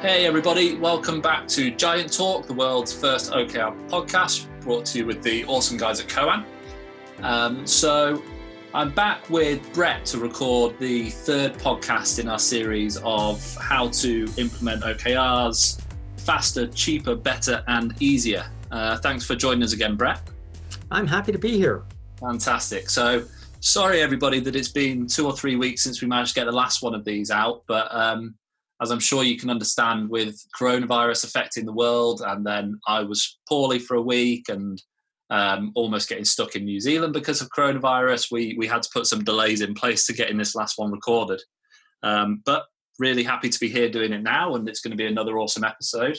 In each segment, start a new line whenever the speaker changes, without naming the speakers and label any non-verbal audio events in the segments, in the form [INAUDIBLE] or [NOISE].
Hey, everybody, welcome back to Giant Talk, the world's first OKR podcast, brought to you with the awesome guys at Koan. Um, so, I'm back with Brett to record the third podcast in our series of how to implement OKRs faster, cheaper, better, and easier. Uh, thanks for joining us again, Brett.
I'm happy to be here.
Fantastic. So, sorry, everybody, that it's been two or three weeks since we managed to get the last one of these out, but um, as I'm sure you can understand, with coronavirus affecting the world, and then I was poorly for a week and um, almost getting stuck in New Zealand because of coronavirus. We we had to put some delays in place to getting this last one recorded. Um, but really happy to be here doing it now, and it's going to be another awesome episode.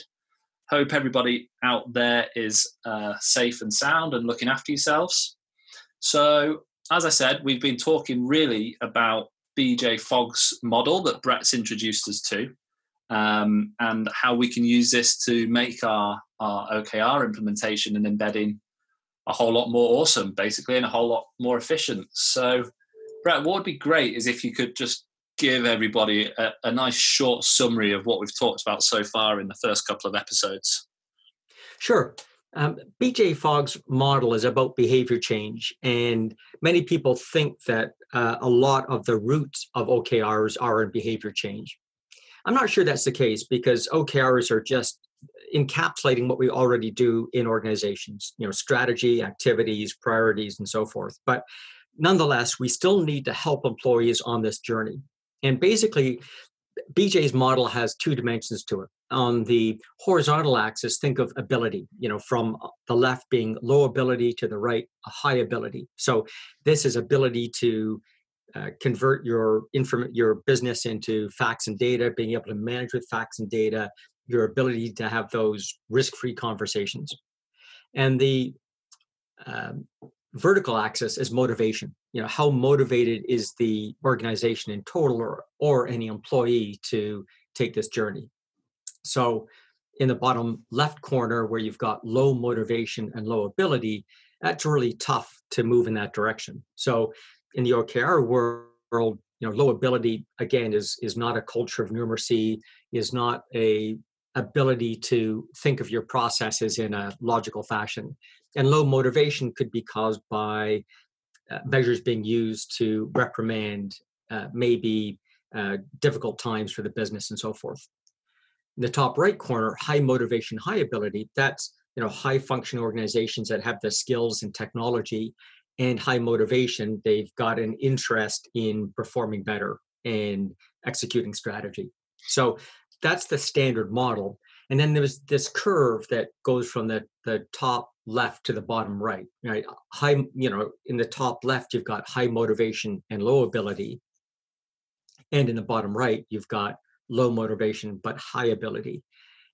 Hope everybody out there is uh, safe and sound and looking after yourselves. So, as I said, we've been talking really about BJ Fogg's model that Brett's introduced us to, um, and how we can use this to make our, our OKR implementation and embedding a whole lot more awesome, basically, and a whole lot more efficient. So, Brett, what would be great is if you could just give everybody a, a nice short summary of what we've talked about so far in the first couple of episodes.
Sure. Um, BJ Fogg's model is about behavior change, and many people think that uh, a lot of the roots of OKRs are in behavior change. I'm not sure that's the case because OKRs are just encapsulating what we already do in organizations, you know, strategy, activities, priorities, and so forth. But nonetheless, we still need to help employees on this journey. And basically, BJ's model has two dimensions to it. On the horizontal axis, think of ability, you know, from the left being low ability to the right, a high ability. So this is ability to uh, convert your inform- your business into facts and data, being able to manage with facts and data, your ability to have those risk-free conversations. And the um, vertical axis is motivation you know how motivated is the organization in total or, or any employee to take this journey so in the bottom left corner where you've got low motivation and low ability that's really tough to move in that direction so in the okr world you know low ability again is is not a culture of numeracy is not a ability to think of your processes in a logical fashion and low motivation could be caused by uh, measures being used to reprimand uh, maybe uh, difficult times for the business and so forth. In the top right corner, high motivation, high ability, that's you know high functioning organizations that have the skills and technology and high motivation, they've got an interest in performing better and executing strategy. So that's the standard model. And then there's this curve that goes from the, the top left to the bottom right right high you know in the top left you've got high motivation and low ability and in the bottom right you've got low motivation but high ability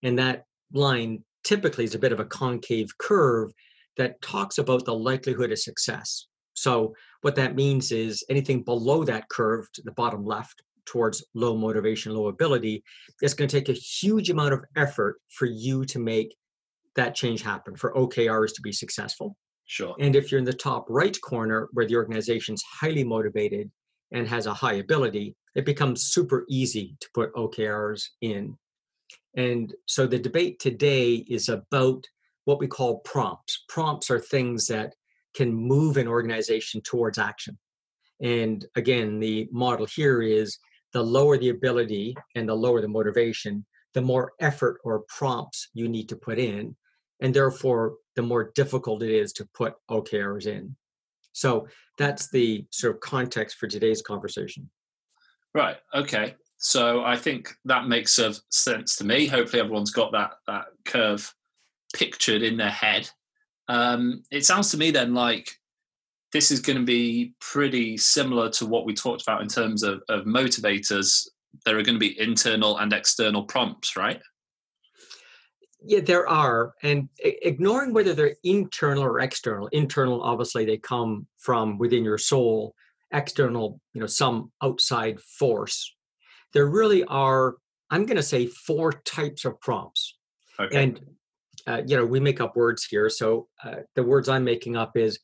and that line typically is a bit of a concave curve that talks about the likelihood of success so what that means is anything below that curve to the bottom left towards low motivation low ability it's going to take a huge amount of effort for you to make that change happen for OKRs to be successful.
Sure.
And if you're in the top right corner where the organization's highly motivated and has a high ability, it becomes super easy to put OKRs in. And so the debate today is about what we call prompts. Prompts are things that can move an organization towards action. And again, the model here is the lower the ability and the lower the motivation, the more effort or prompts you need to put in and therefore the more difficult it is to put OKRs in. So that's the sort of context for today's conversation.
Right. Okay. So I think that makes sense to me. Hopefully, everyone's got that that curve pictured in their head. Um, it sounds to me then like this is going to be pretty similar to what we talked about in terms of, of motivators. There are going to be internal and external prompts, right?
Yeah, there are, and ignoring whether they're internal or external. Internal, obviously, they come from within your soul. External, you know, some outside force. There really are. I'm going to say four types of prompts, okay. and uh, you know, we make up words here. So uh, the words I'm making up is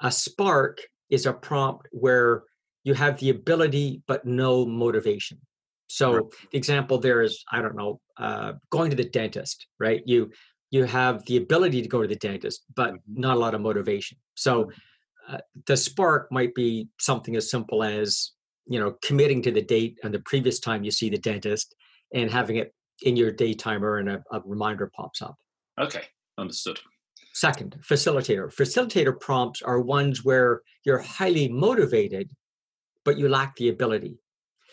a spark is a prompt where you have the ability but no motivation. So right. the example there is, I don't know, uh, going to the dentist, right? You you have the ability to go to the dentist, but mm-hmm. not a lot of motivation. So uh, the spark might be something as simple as you know committing to the date and the previous time you see the dentist and having it in your day timer and a, a reminder pops up.
Okay, understood.
Second, facilitator. Facilitator prompts are ones where you're highly motivated, but you lack the ability.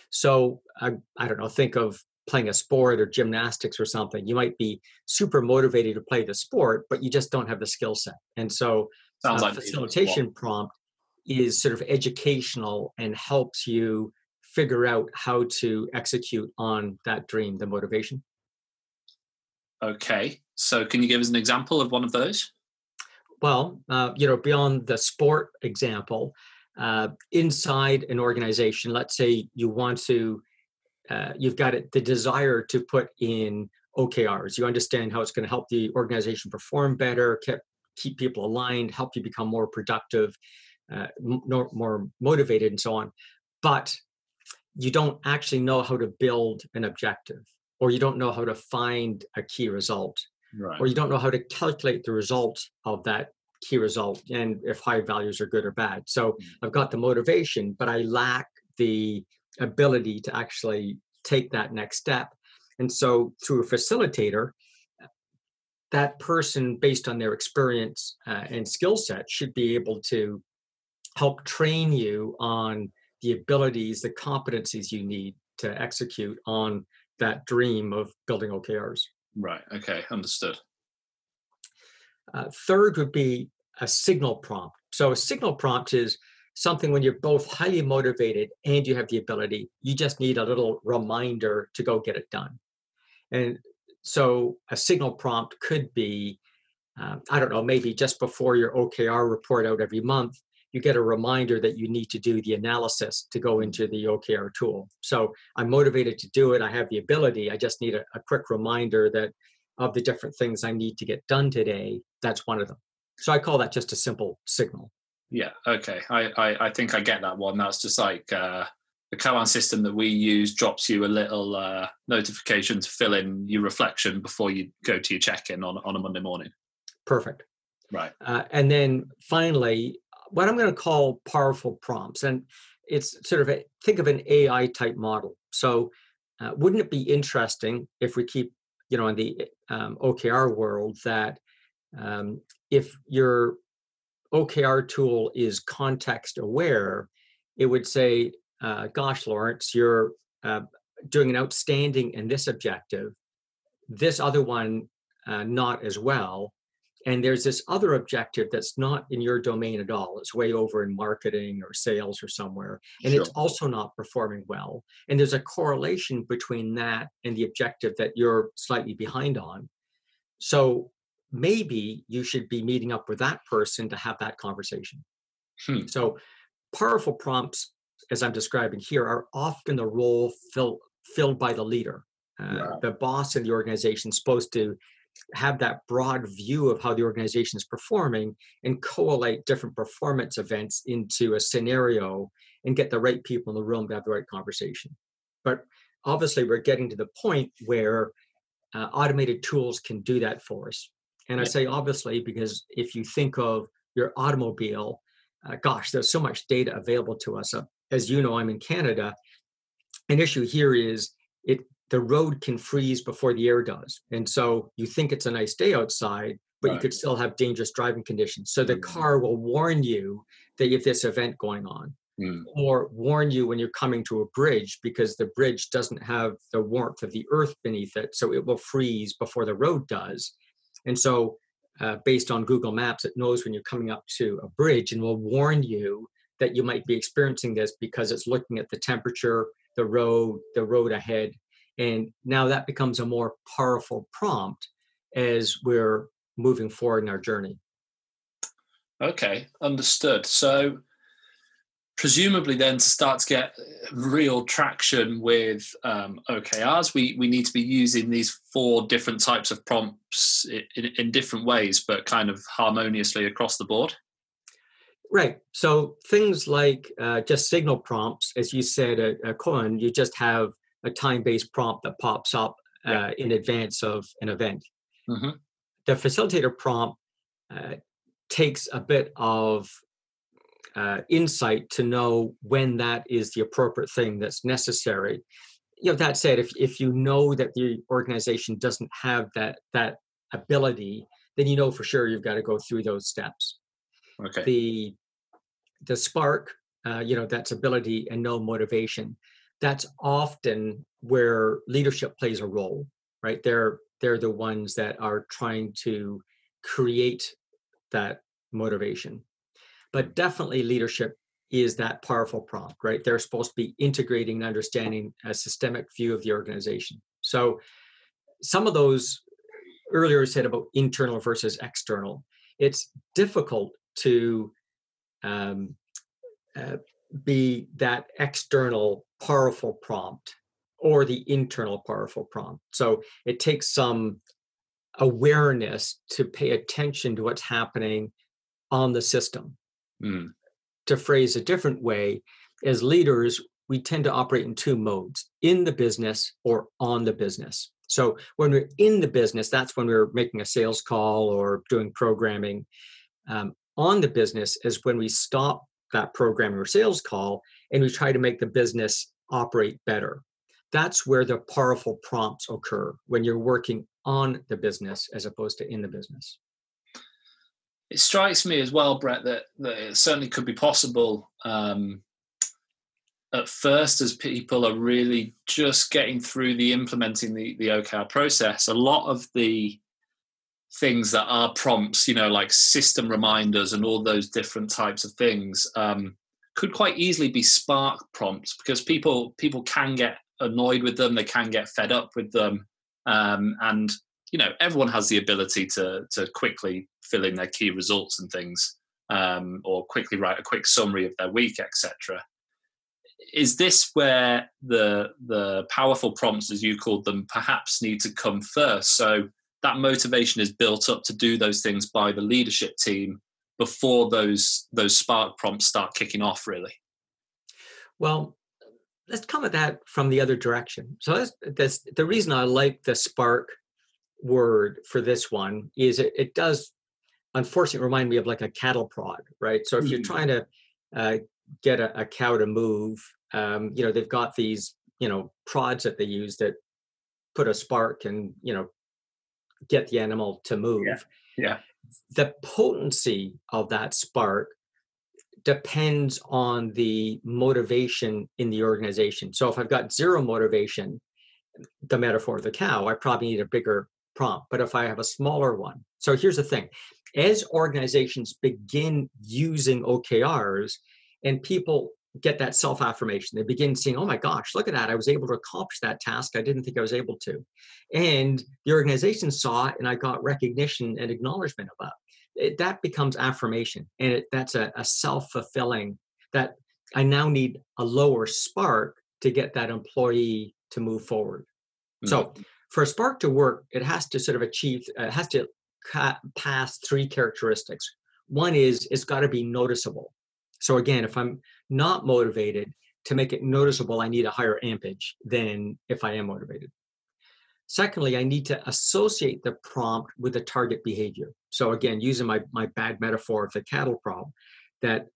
So I, I don't know, think of playing a sport or gymnastics or something. You might be super motivated to play the sport, but you just don't have the skill set. And so Sounds uh, like facilitation prompt is sort of educational and helps you figure out how to execute on that dream, the motivation.
Okay. So can you give us an example of one of those?
Well, uh, you know, beyond the sport example, uh, inside an organization, let's say you want to, uh, you've got it, the desire to put in OKRs. You understand how it's going to help the organization perform better, keep, keep people aligned, help you become more productive, uh, more, more motivated, and so on. But you don't actually know how to build an objective, or you don't know how to find a key result, right. or you don't know how to calculate the result of that key result and if high values are good or bad. So mm. I've got the motivation, but I lack the ability to actually take that next step. And so through a facilitator, that person, based on their experience uh, and skill set, should be able to help train you on the abilities, the competencies you need to execute on that dream of building OKRs.
Right. Okay. Understood.
Uh, third would be a signal prompt. So a signal prompt is something when you're both highly motivated and you have the ability, you just need a little reminder to go get it done. And so a signal prompt could be, uh, I don't know, maybe just before your OKR report out every month, you get a reminder that you need to do the analysis to go into the OKR tool. So I'm motivated to do it. I have the ability. I just need a, a quick reminder that of the different things I need to get done today. That's one of them. So I call that just a simple signal.
Yeah. Okay. I I, I think I get that one. That's just like uh, the Koan system that we use drops you a little uh, notification to fill in your reflection before you go to your check-in on on a Monday morning.
Perfect.
Right.
Uh, and then finally, what I'm going to call powerful prompts, and it's sort of a, think of an AI type model. So, uh, wouldn't it be interesting if we keep, you know, in the um, OKR world that um, if your OKR tool is context aware, it would say, uh, gosh, Lawrence, you're uh, doing an outstanding in this objective, this other one uh, not as well. And there's this other objective that's not in your domain at all. It's way over in marketing or sales or somewhere. And sure. it's also not performing well. And there's a correlation between that and the objective that you're slightly behind on. So maybe you should be meeting up with that person to have that conversation. Hmm. So, powerful prompts, as I'm describing here, are often the role fill, filled by the leader. Uh, wow. The boss in the organization is supposed to have that broad view of how the organization is performing and collate different performance events into a scenario and get the right people in the room to have the right conversation. But obviously, we're getting to the point where uh, automated tools can do that for us. And I say obviously because if you think of your automobile, uh, gosh, there's so much data available to us. Uh, as you know, I'm in Canada. An issue here is it the road can freeze before the air does, and so you think it's a nice day outside, but right. you could still have dangerous driving conditions. So the mm-hmm. car will warn you that you have this event going on. Mm. Or warn you when you're coming to a bridge because the bridge doesn't have the warmth of the earth beneath it, so it will freeze before the road does and so, uh, based on Google Maps, it knows when you're coming up to a bridge and will warn you that you might be experiencing this because it's looking at the temperature, the road, the road ahead. And now that becomes a more powerful prompt as we're moving forward in our journey.
Okay, understood. So, presumably then to start to get real traction with um, OKRs, we, we need to be using these four different types of prompts in, in different ways, but kind of harmoniously across the board.
Right. So things like uh, just signal prompts, as you said, uh, uh, Koan, you just have a time-based prompt that pops up uh, yeah. in advance of an event. Mm-hmm. The facilitator prompt uh, takes a bit of uh, insight to know when that is the appropriate thing that's necessary. You know, that said, if, if you know that the organization doesn't have that that ability, then you know for sure you've got to go through those steps.
Okay.
The the spark, uh, you know, that's ability and no motivation. That's often where leadership plays a role, right? They're they're the ones that are trying to create that motivation. But definitely leadership is that powerful prompt, right? They're supposed to be integrating and understanding a systemic view of the organization. So some of those earlier said about internal versus external. It's difficult to um, uh, be that external powerful prompt or the internal powerful prompt. So it takes some awareness to pay attention to what's happening on the system. Mm. To phrase a different way, as leaders, we tend to operate in two modes in the business or on the business. So when we're in the business, that's when we're making a sales call or doing programming. Um, on the business is when we stop that programming or sales call and we try to make the business operate better. That's where the powerful prompts occur when you're working on the business as opposed to in the business.
It strikes me as well, Brett, that, that it certainly could be possible um, at first as people are really just getting through the implementing the, the OKR process. A lot of the things that are prompts, you know, like system reminders and all those different types of things, um, could quite easily be Spark prompts because people people can get annoyed with them, they can get fed up with them, um, and you know everyone has the ability to to quickly fill in their key results and things, um, or quickly write a quick summary of their week, etc. Is this where the the powerful prompts, as you called them, perhaps need to come first? So that motivation is built up to do those things by the leadership team before those those spark prompts start kicking off really.
Well let's come at that from the other direction. So that's, that's the reason i like the spark word for this one is it, it does unfortunately remind me of like a cattle prod right? So if you're mm-hmm. trying to uh, get a, a, cow to move um, you know they've got these you know prods that they use that put a spark and you know get the animal to move.
Yeah. yeah.
The potency of that spark depends on the motivation in the organization. So if I've got zero motivation, the metaphor of the cow, I probably need a bigger prompt. But if I have a smaller one, so here's the thing as organizations begin using OKRs and people get that self affirmation. They begin seeing, oh my gosh, look at that. I was able to accomplish that task I didn't think I was able to. And the organization saw it, and I got recognition and acknowledgement about it. That becomes affirmation. And it, that's a, a self fulfilling that I now need a lower spark to get that employee to move forward. Mm-hmm. So for a spark to work, it has to sort of achieve, it has to ca- pass three characteristics. One is it's got to be noticeable. So again, if I'm not motivated to make it noticeable, I need a higher ampage than if I am motivated. Secondly, I need to associate the prompt with the target behavior. So again, using my, my bad metaphor of the cattle prod, that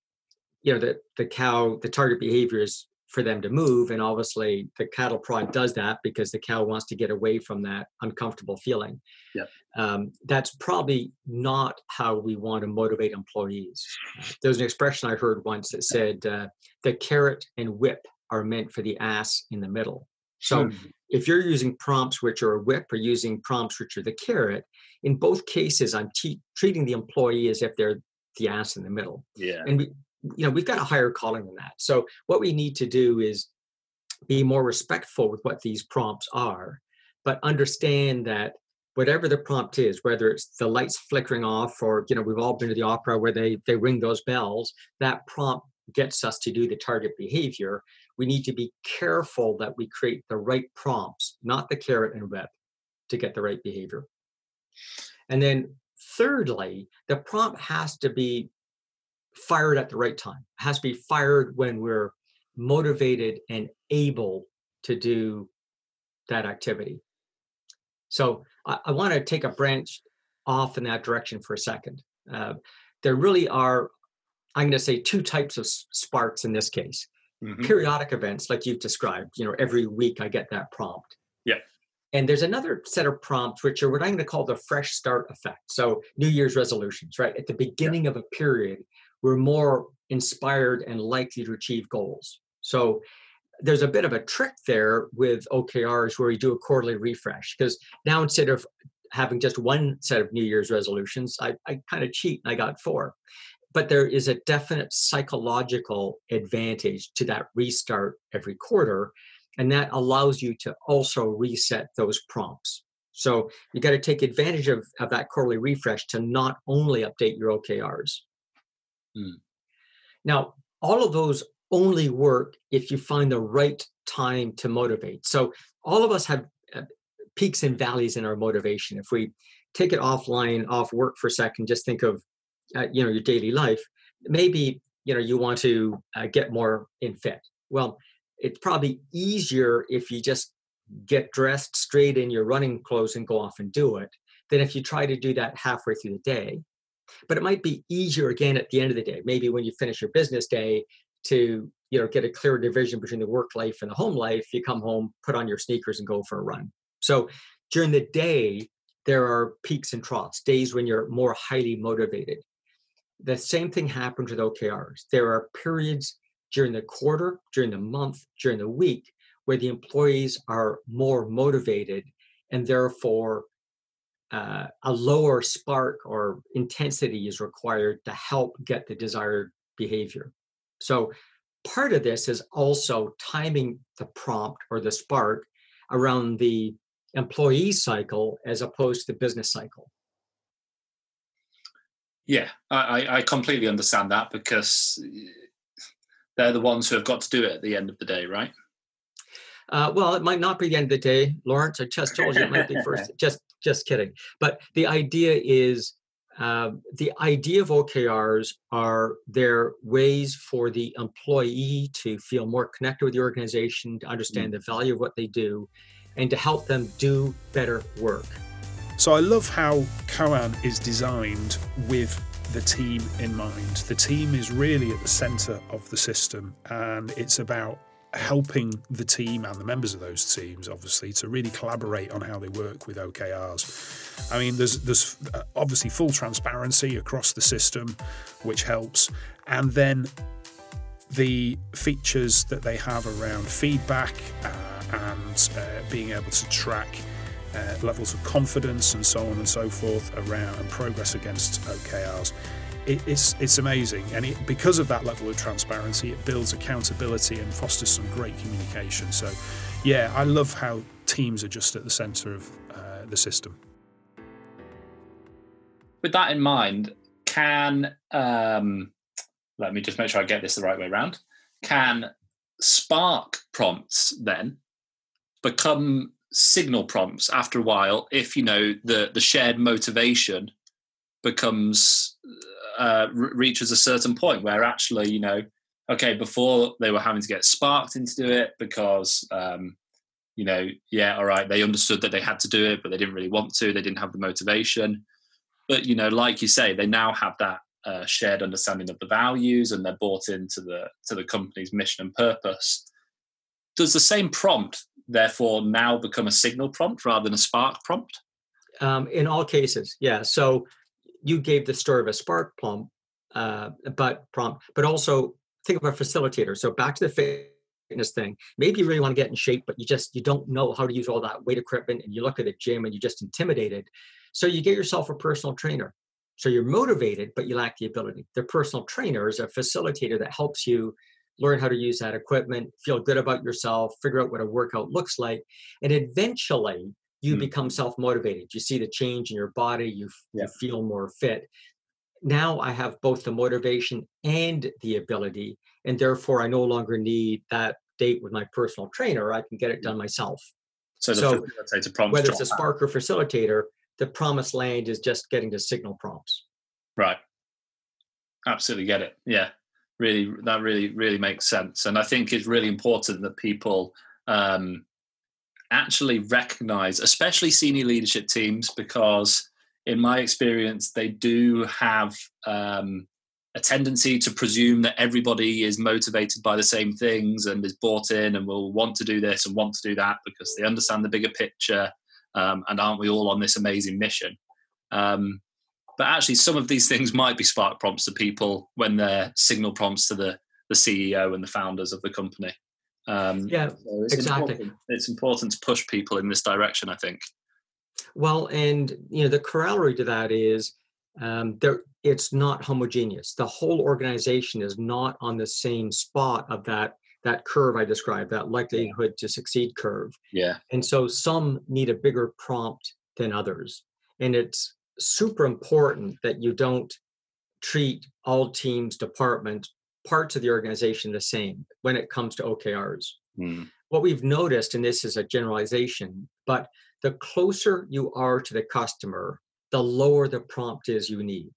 you know, that the cow, the target behavior is for them to move. And obviously the cattle prod does that because the cow wants to get away from that uncomfortable feeling.
Yeah.
Um, that's probably not how we want to motivate employees. There's an expression I heard once that said uh, the carrot and whip are meant for the ass in the middle. So hmm. if you're using prompts which are a whip or using prompts which are the carrot, in both cases, I'm te- treating the employee as if they're the ass in the middle.
Yeah.
And we, you know we've got a higher calling than that. So what we need to do is be more respectful with what these prompts are but understand that whatever the prompt is whether it's the lights flickering off or you know we've all been to the opera where they they ring those bells that prompt gets us to do the target behavior. We need to be careful that we create the right prompts not the carrot and whip to get the right behavior. And then thirdly the prompt has to be fired at the right time. It has to be fired when we're motivated and able to do that activity. So I, I want to take a branch off in that direction for a second. Uh, there really are, I'm going to say, two types of sparks in this case. Mm-hmm. Periodic events, like you've described, you know, every week I get that prompt.
Yeah.
And there's another set of prompts, which are what I'm going to call the fresh start effect. So, New Year's resolutions, right? At the beginning yeah. of a period, we're more inspired and likely to achieve goals. So, there's a bit of a trick there with OKRs where you do a quarterly refresh because now instead of having just one set of New Year's resolutions, I, I kind of cheat and I got four. But there is a definite psychological advantage to that restart every quarter, and that allows you to also reset those prompts. So you got to take advantage of, of that quarterly refresh to not only update your OKRs. Mm. Now, all of those only work if you find the right time to motivate. So all of us have uh, peaks and valleys in our motivation. If we take it offline, off work for a second, just think of uh, you know your daily life. Maybe you know you want to uh, get more in fit. Well, it's probably easier if you just get dressed straight in your running clothes and go off and do it than if you try to do that halfway through the day. But it might be easier again at the end of the day. Maybe when you finish your business day, to you know get a clear division between the work life and the home life you come home put on your sneakers and go for a run so during the day there are peaks and troughs days when you're more highly motivated the same thing happens with okrs there are periods during the quarter during the month during the week where the employees are more motivated and therefore uh, a lower spark or intensity is required to help get the desired behavior so part of this is also timing the prompt or the spark around the employee cycle as opposed to the business cycle.
Yeah, I, I completely understand that because they're the ones who have got to do it at the end of the day, right?
Uh, well, it might not be the end of the day, Lawrence. I just told you it might be [LAUGHS] first. just, just kidding. But the idea is uh, the idea of OKRs are they're ways for the employee to feel more connected with the organization, to understand mm. the value of what they do, and to help them do better work.
So I love how Koan is designed with the team in mind. The team is really at the center of the system, and it's about helping the team and the members of those teams, obviously, to really collaborate on how they work with OKRs. I mean, there's there's uh, obviously full transparency across the system, which helps, and then the features that they have around feedback uh, and uh, being able to track uh, levels of confidence and so on and so forth around and progress against OKRs it, it's it's amazing, and it, because of that level of transparency, it builds accountability and fosters some great communication. So, yeah, I love how teams are just at the centre of uh, the system.
With that in mind, can um, let me just make sure I get this the right way around. Can Spark prompts then become signal prompts after a while if you know the the shared motivation becomes uh, reaches a certain point where actually, you know, okay, before they were having to get sparked into do it because, um, you know, yeah, all right, they understood that they had to do it, but they didn't really want to. They didn't have the motivation. But you know, like you say, they now have that uh, shared understanding of the values, and they're bought into the to the company's mission and purpose. Does the same prompt therefore now become a signal prompt rather than a spark prompt?
Um, in all cases, yeah. So you gave the story of a spark prompt, uh, but prompt, but also think of a facilitator. So back to the fitness thing. Maybe you really want to get in shape, but you just you don't know how to use all that weight equipment, and you look at a gym and you're just intimidated. So you get yourself a personal trainer. So you're motivated, but you lack the ability. The personal trainer is a facilitator that helps you learn how to use that equipment, feel good about yourself, figure out what a workout looks like, and eventually you mm. become self motivated. You see the change in your body, you, yeah. you feel more fit. Now I have both the motivation and the ability, and therefore I no longer need that date with my personal trainer. I can get it mm. done myself.
So, so
whether it's a Spark or facilitator, the promised land is just getting to signal prompts.
Right. Absolutely get it. Yeah. Really, that really, really makes sense. And I think it's really important that people um, actually recognize, especially senior leadership teams, because in my experience, they do have um, a tendency to presume that everybody is motivated by the same things and is bought in and will want to do this and want to do that because they understand the bigger picture um, and aren't we all on this amazing mission? Um, but actually some of these things might be spark prompts to people when they're signal prompts to the, the ceo and the founders of the company
um, yeah so it's exactly.
important, it's important to push people in this direction i think.
Well and you know the corollary to that is um, there it's not homogeneous. The whole organization is not on the same spot of that that curve i described that likelihood to succeed curve.
Yeah.
And so some need a bigger prompt than others. And it's super important that you don't treat all teams departments parts of the organization the same when it comes to okrs mm. what we've noticed and this is a generalization but the closer you are to the customer the lower the prompt is you need.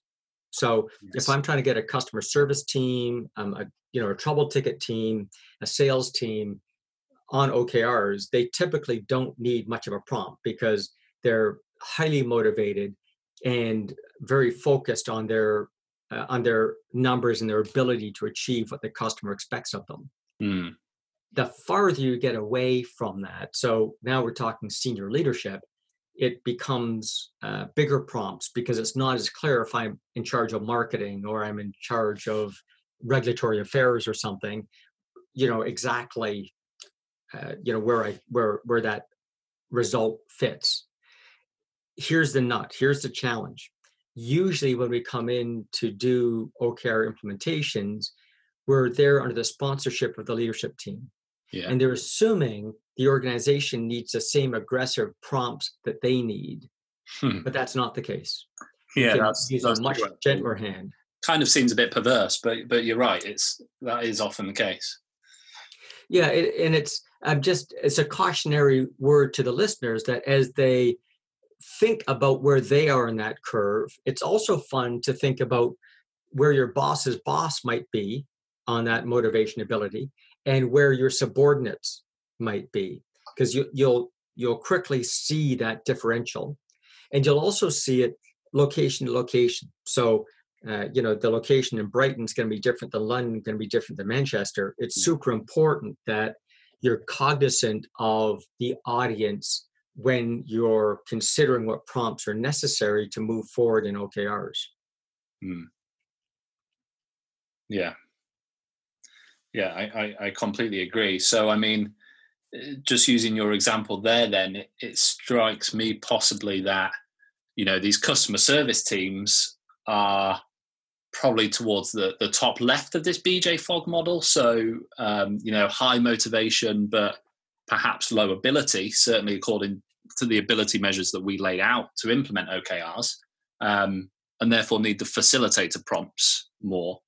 So yes. if I'm trying to get a customer service team, um, a you know a trouble ticket team, a sales team on OKRs, they typically don't need much of a prompt because they're highly motivated and very focused on their uh, on their numbers and their ability to achieve what the customer expects of them. Mm. The farther you get away from that, so now we're talking senior leadership, it becomes uh, bigger prompts because it's not as clear if I'm in charge of marketing or I'm in charge of regulatory affairs or something, you know, exactly, uh, you know, where I, where, where that result fits. Here's the nut, here's the challenge. Usually when we come in to do OKR implementations, we're there under the sponsorship of the leadership team. Yeah. And they're assuming the organization needs the same aggressive prompts that they need. Hmm. But that's not the case.
Yeah, that's,
use
that's
a much gentler hand.
Kind of seems a bit perverse, but but you're right. It's that is often the case.
Yeah, it, and it's I'm just it's a cautionary word to the listeners that as they think about where they are in that curve, it's also fun to think about where your boss's boss might be on that motivation ability and where your subordinates might be because you, you'll you'll quickly see that differential. And you'll also see it location to location. So uh, you know the location in brighton is going to be different than london going to be different than manchester. It's mm. super important that you're cognizant of the audience when you're considering what prompts are necessary to move forward in okrs mm.
yeah yeah I, I, I completely agree so i mean just using your example there, then it, it strikes me possibly that you know these customer service teams are probably towards the, the top left of this BJ Fogg model. So, um, you know, high motivation, but perhaps low ability, certainly according to the ability measures that we laid out to implement OKRs, um, and therefore need the facilitator prompts more.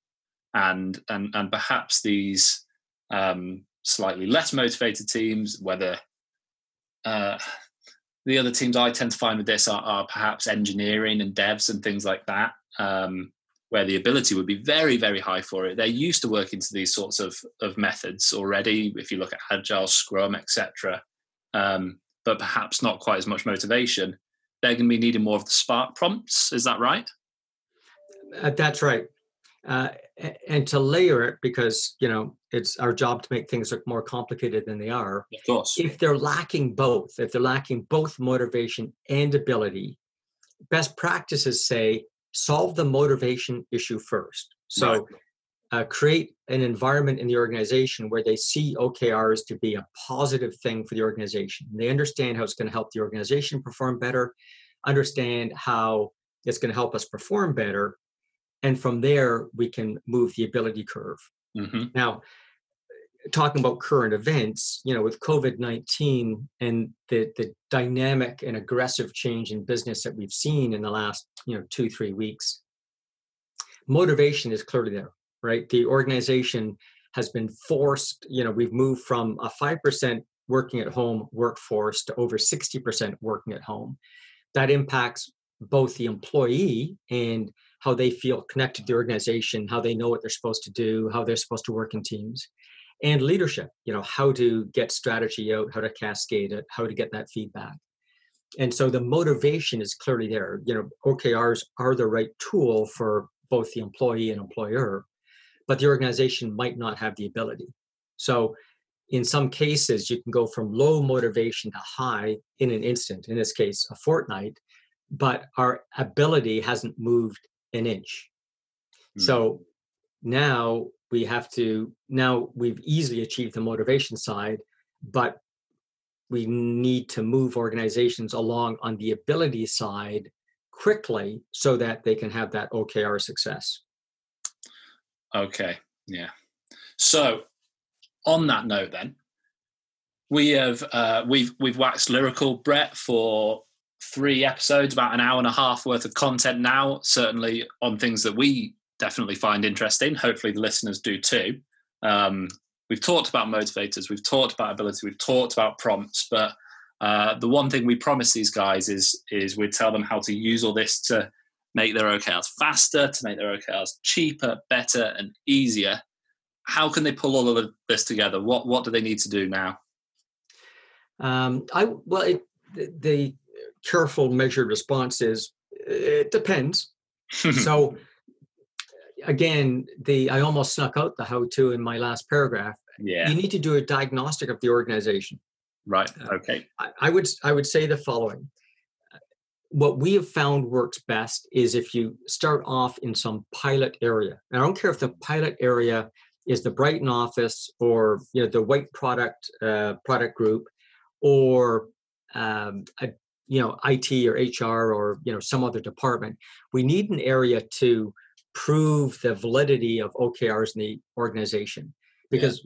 And, and, and perhaps these um, slightly less motivated teams, whether uh, the other teams I tend to find with this are, are perhaps engineering and devs and things like that, um, where the ability would be very, very high for it. They're used to working to these sorts of, of methods already. If you look at Agile, Scrum, etc., um, but perhaps not quite as much motivation. They're going to be needing more of the spark prompts. Is that right?
Uh, that's right. Uh, and to layer it because you know it's our job to make things look more complicated than they are
of course
if they're lacking both if they're lacking both motivation and ability best practices say solve the motivation issue first so right. uh, create an environment in the organization where they see okrs to be a positive thing for the organization they understand how it's going to help the organization perform better understand how it's going to help us perform better and from there we can move the ability curve mm-hmm. now talking about current events you know with covid-19 and the the dynamic and aggressive change in business that we've seen in the last you know two three weeks motivation is clearly there right the organization has been forced you know we've moved from a 5% working at home workforce to over 60% working at home that impacts both the employee and how they feel connected to the organization, how they know what they're supposed to do, how they're supposed to work in teams. And leadership you know how to get strategy out how to cascade it how to get that feedback. And so the motivation is clearly there you know okrs are the right tool for both the employee and employer but the organization might not have the ability. So in some cases you can go from low motivation to high in an instant in this case a fortnight but our ability hasn't moved an inch. Mm. so now we have to now we've easily achieved the motivation side but we need to move organizations along on the ability side quickly so that they can have that okr success.
Okay yeah. So on that note then we have uh, we've we've waxed lyrical brett for three episodes about an hour and a half worth of content now certainly on things that we definitely find interesting. Hopefully, the listeners do too. Um, we've talked about motivators, we've talked about ability, we've talked about prompts, but uh, the one thing we promise these guys is is we tell them how to use all this to make their OKRs faster, to make their OKRs cheaper, better, and easier. How can they pull all of this together? What what do they need to do now?
Um, I well, it, the, the careful, measured response is it depends. [LAUGHS] so again, the I almost snuck out the how-to in my last paragraph.
Yeah.
You need to do a diagnostic of the organization.
Right. Uh, okay.
I, I would I would say the following. What we have found works best is if you start off in some pilot area. And I don't care if the pilot area is the Brighton office or you know the white product uh, product group or um, a, you know IT or HR or you know some other department. We need an area to prove the validity of OKRs in the organization. Because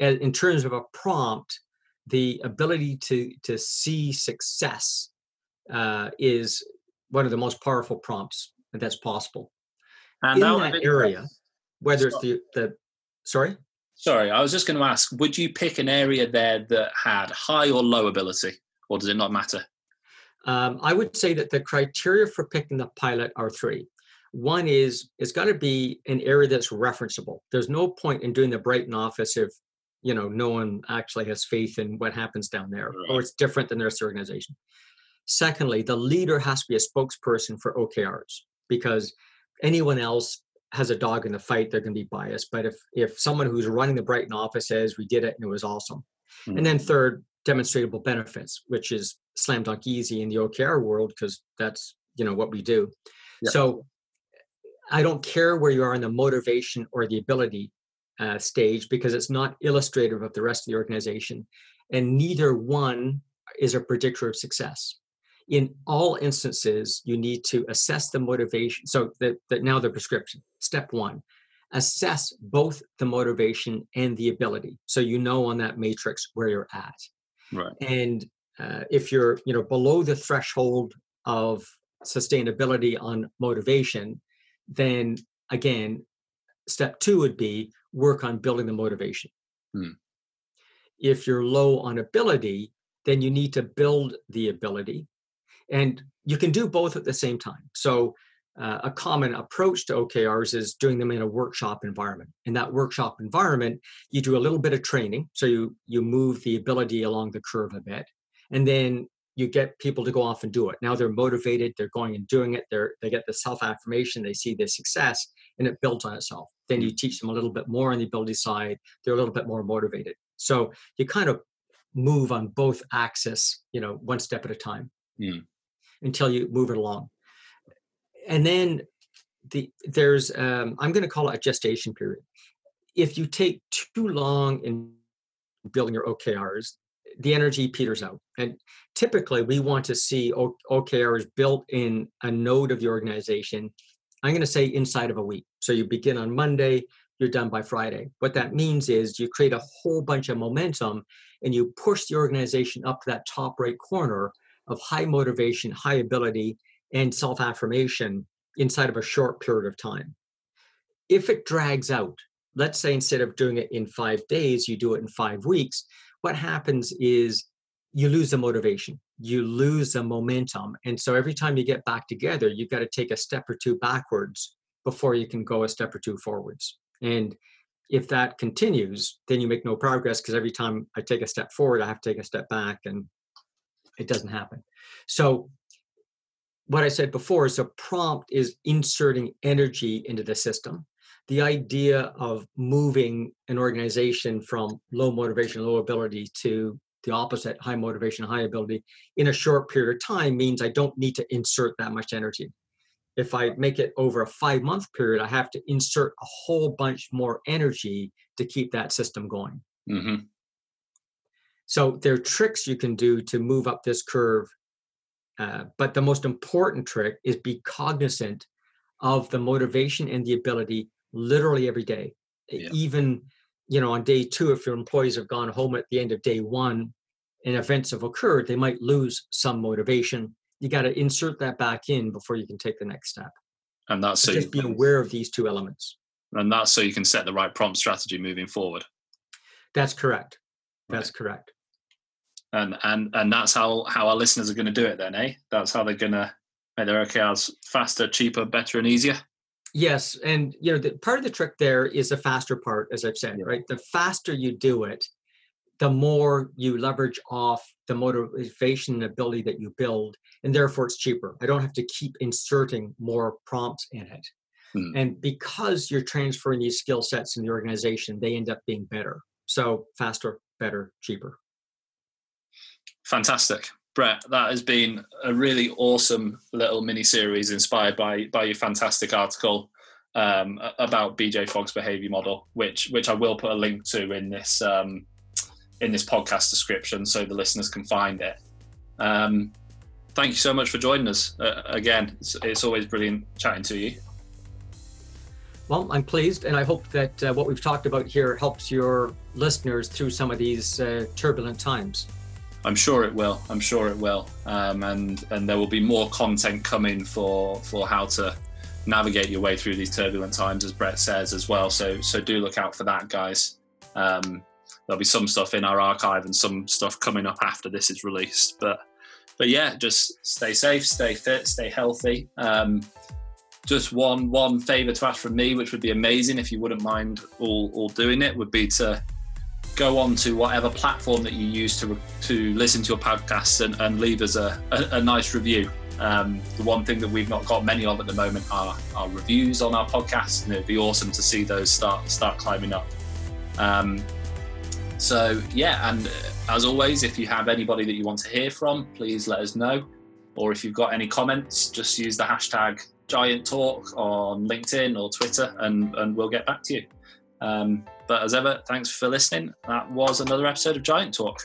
yeah. in terms of a prompt, the ability to to see success uh, is one of the most powerful prompts that's possible. And in that area, whether it's the the sorry.
Sorry, I was just going to ask: Would you pick an area there that had high or low ability, or does it not matter?
Um, I would say that the criteria for picking the pilot are three. One is it's got to be an area that's referenceable. There's no point in doing the Brighton office if you know no one actually has faith in what happens down there, right. or it's different than the rest of the organization. Secondly, the leader has to be a spokesperson for OKRs because anyone else has a dog in the fight, they're going to be biased. But if if someone who's running the Brighton office says we did it and it was awesome, mm-hmm. and then third, demonstrable benefits, which is slam dunk easy in the OKR world because that's you know what we do. Yep. So I don't care where you are in the motivation or the ability uh, stage because it's not illustrative of the rest of the organization. And neither one is a predictor of success. In all instances, you need to assess the motivation. So that, that now the prescription, step one, assess both the motivation and the ability. So you know on that matrix where you're at.
Right.
And uh, if you're, you know, below the threshold of sustainability on motivation, then again, step two would be work on building the motivation. Hmm. If you're low on ability, then you need to build the ability. And you can do both at the same time. So, uh, a common approach to OKRs is doing them in a workshop environment. In that workshop environment, you do a little bit of training. So, you, you move the ability along the curve a bit. And then you get people to go off and do it. Now they're motivated, they're going and doing it, they're they get the self-affirmation, they see the success, and it builds on itself. Then you mm. teach them a little bit more on the ability side, they're a little bit more motivated. So you kind of move on both axes, you know, one step at a time mm. until you move it along. And then the there's um, I'm going to call it a gestation period. If you take too long in building your OKRs, the energy peters out. And typically, we want to see OKRs built in a node of the organization. I'm going to say inside of a week. So you begin on Monday, you're done by Friday. What that means is you create a whole bunch of momentum and you push the organization up to that top right corner of high motivation, high ability, and self affirmation inside of a short period of time. If it drags out, let's say instead of doing it in five days, you do it in five weeks, what happens is you lose the motivation, you lose the momentum. And so every time you get back together, you've got to take a step or two backwards before you can go a step or two forwards. And if that continues, then you make no progress because every time I take a step forward, I have to take a step back and it doesn't happen. So, what I said before is a prompt is inserting energy into the system. The idea of moving an organization from low motivation, low ability to the opposite, high motivation, high ability, in a short period of time means I don't need to insert that much energy if I make it over a five month period, I have to insert a whole bunch more energy to keep that system going.
Mm-hmm.
So there are tricks you can do to move up this curve. Uh, but the most important trick is be cognizant of the motivation and the ability literally every day. Yeah. Even, you know, on day two, if your employees have gone home at the end of day one and events have occurred, they might lose some motivation you got to insert that back in before you can take the next step.
And that's so,
just be aware of these two elements.
And that's so you can set the right prompt strategy moving forward.
That's correct. That's right. correct.
And and and that's how how our listeners are going to do it then, eh? That's how they're going to make their OKRs faster, cheaper, better, and easier.
Yes, and you know, the, part of the trick there is the faster part, as I've said, right? The faster you do it, the more you leverage off the motivation and ability that you build, and therefore it's cheaper. I don't have to keep inserting more prompts in it. Hmm. And because you're transferring these skill sets in the organization, they end up being better. So faster, better, cheaper.
Fantastic. Brett, that has been a really awesome little mini series inspired by by your fantastic article um, about BJ Fogg's behavior model, which which I will put a link to in this um, in this podcast description so the listeners can find it. Um, thank you so much for joining us. Uh, again, it's, it's, always brilliant chatting to you.
Well, I'm pleased, and I hope that uh, what we've talked about here helps your listeners through some of these uh, turbulent times.
I'm sure it will. I'm sure it will, um, and and there will be more content coming for for how to navigate your way through these turbulent times, as Brett says as well. So so do look out for that, guys. Um, there'll be some stuff in our archive and some stuff coming up after this is released. But but yeah, just stay safe, stay fit, stay healthy. Um, just one one favor to ask from me, which would be amazing if you wouldn't mind all, all doing it, would be to go on to whatever platform that you use to to listen to your podcasts and, and leave us a, a, a nice review. Um, the one thing that we've not got many of at the moment are, are reviews on our podcast, and it'd be awesome to see those start start climbing up. Um, so, yeah, and as always, if you have anybody that you want to hear from, please let us know. Or if you've got any comments, just use the hashtag Giant Talk on LinkedIn or Twitter, and, and we'll get back to you. Um, but as ever, thanks for listening. That was another episode of Giant Talk.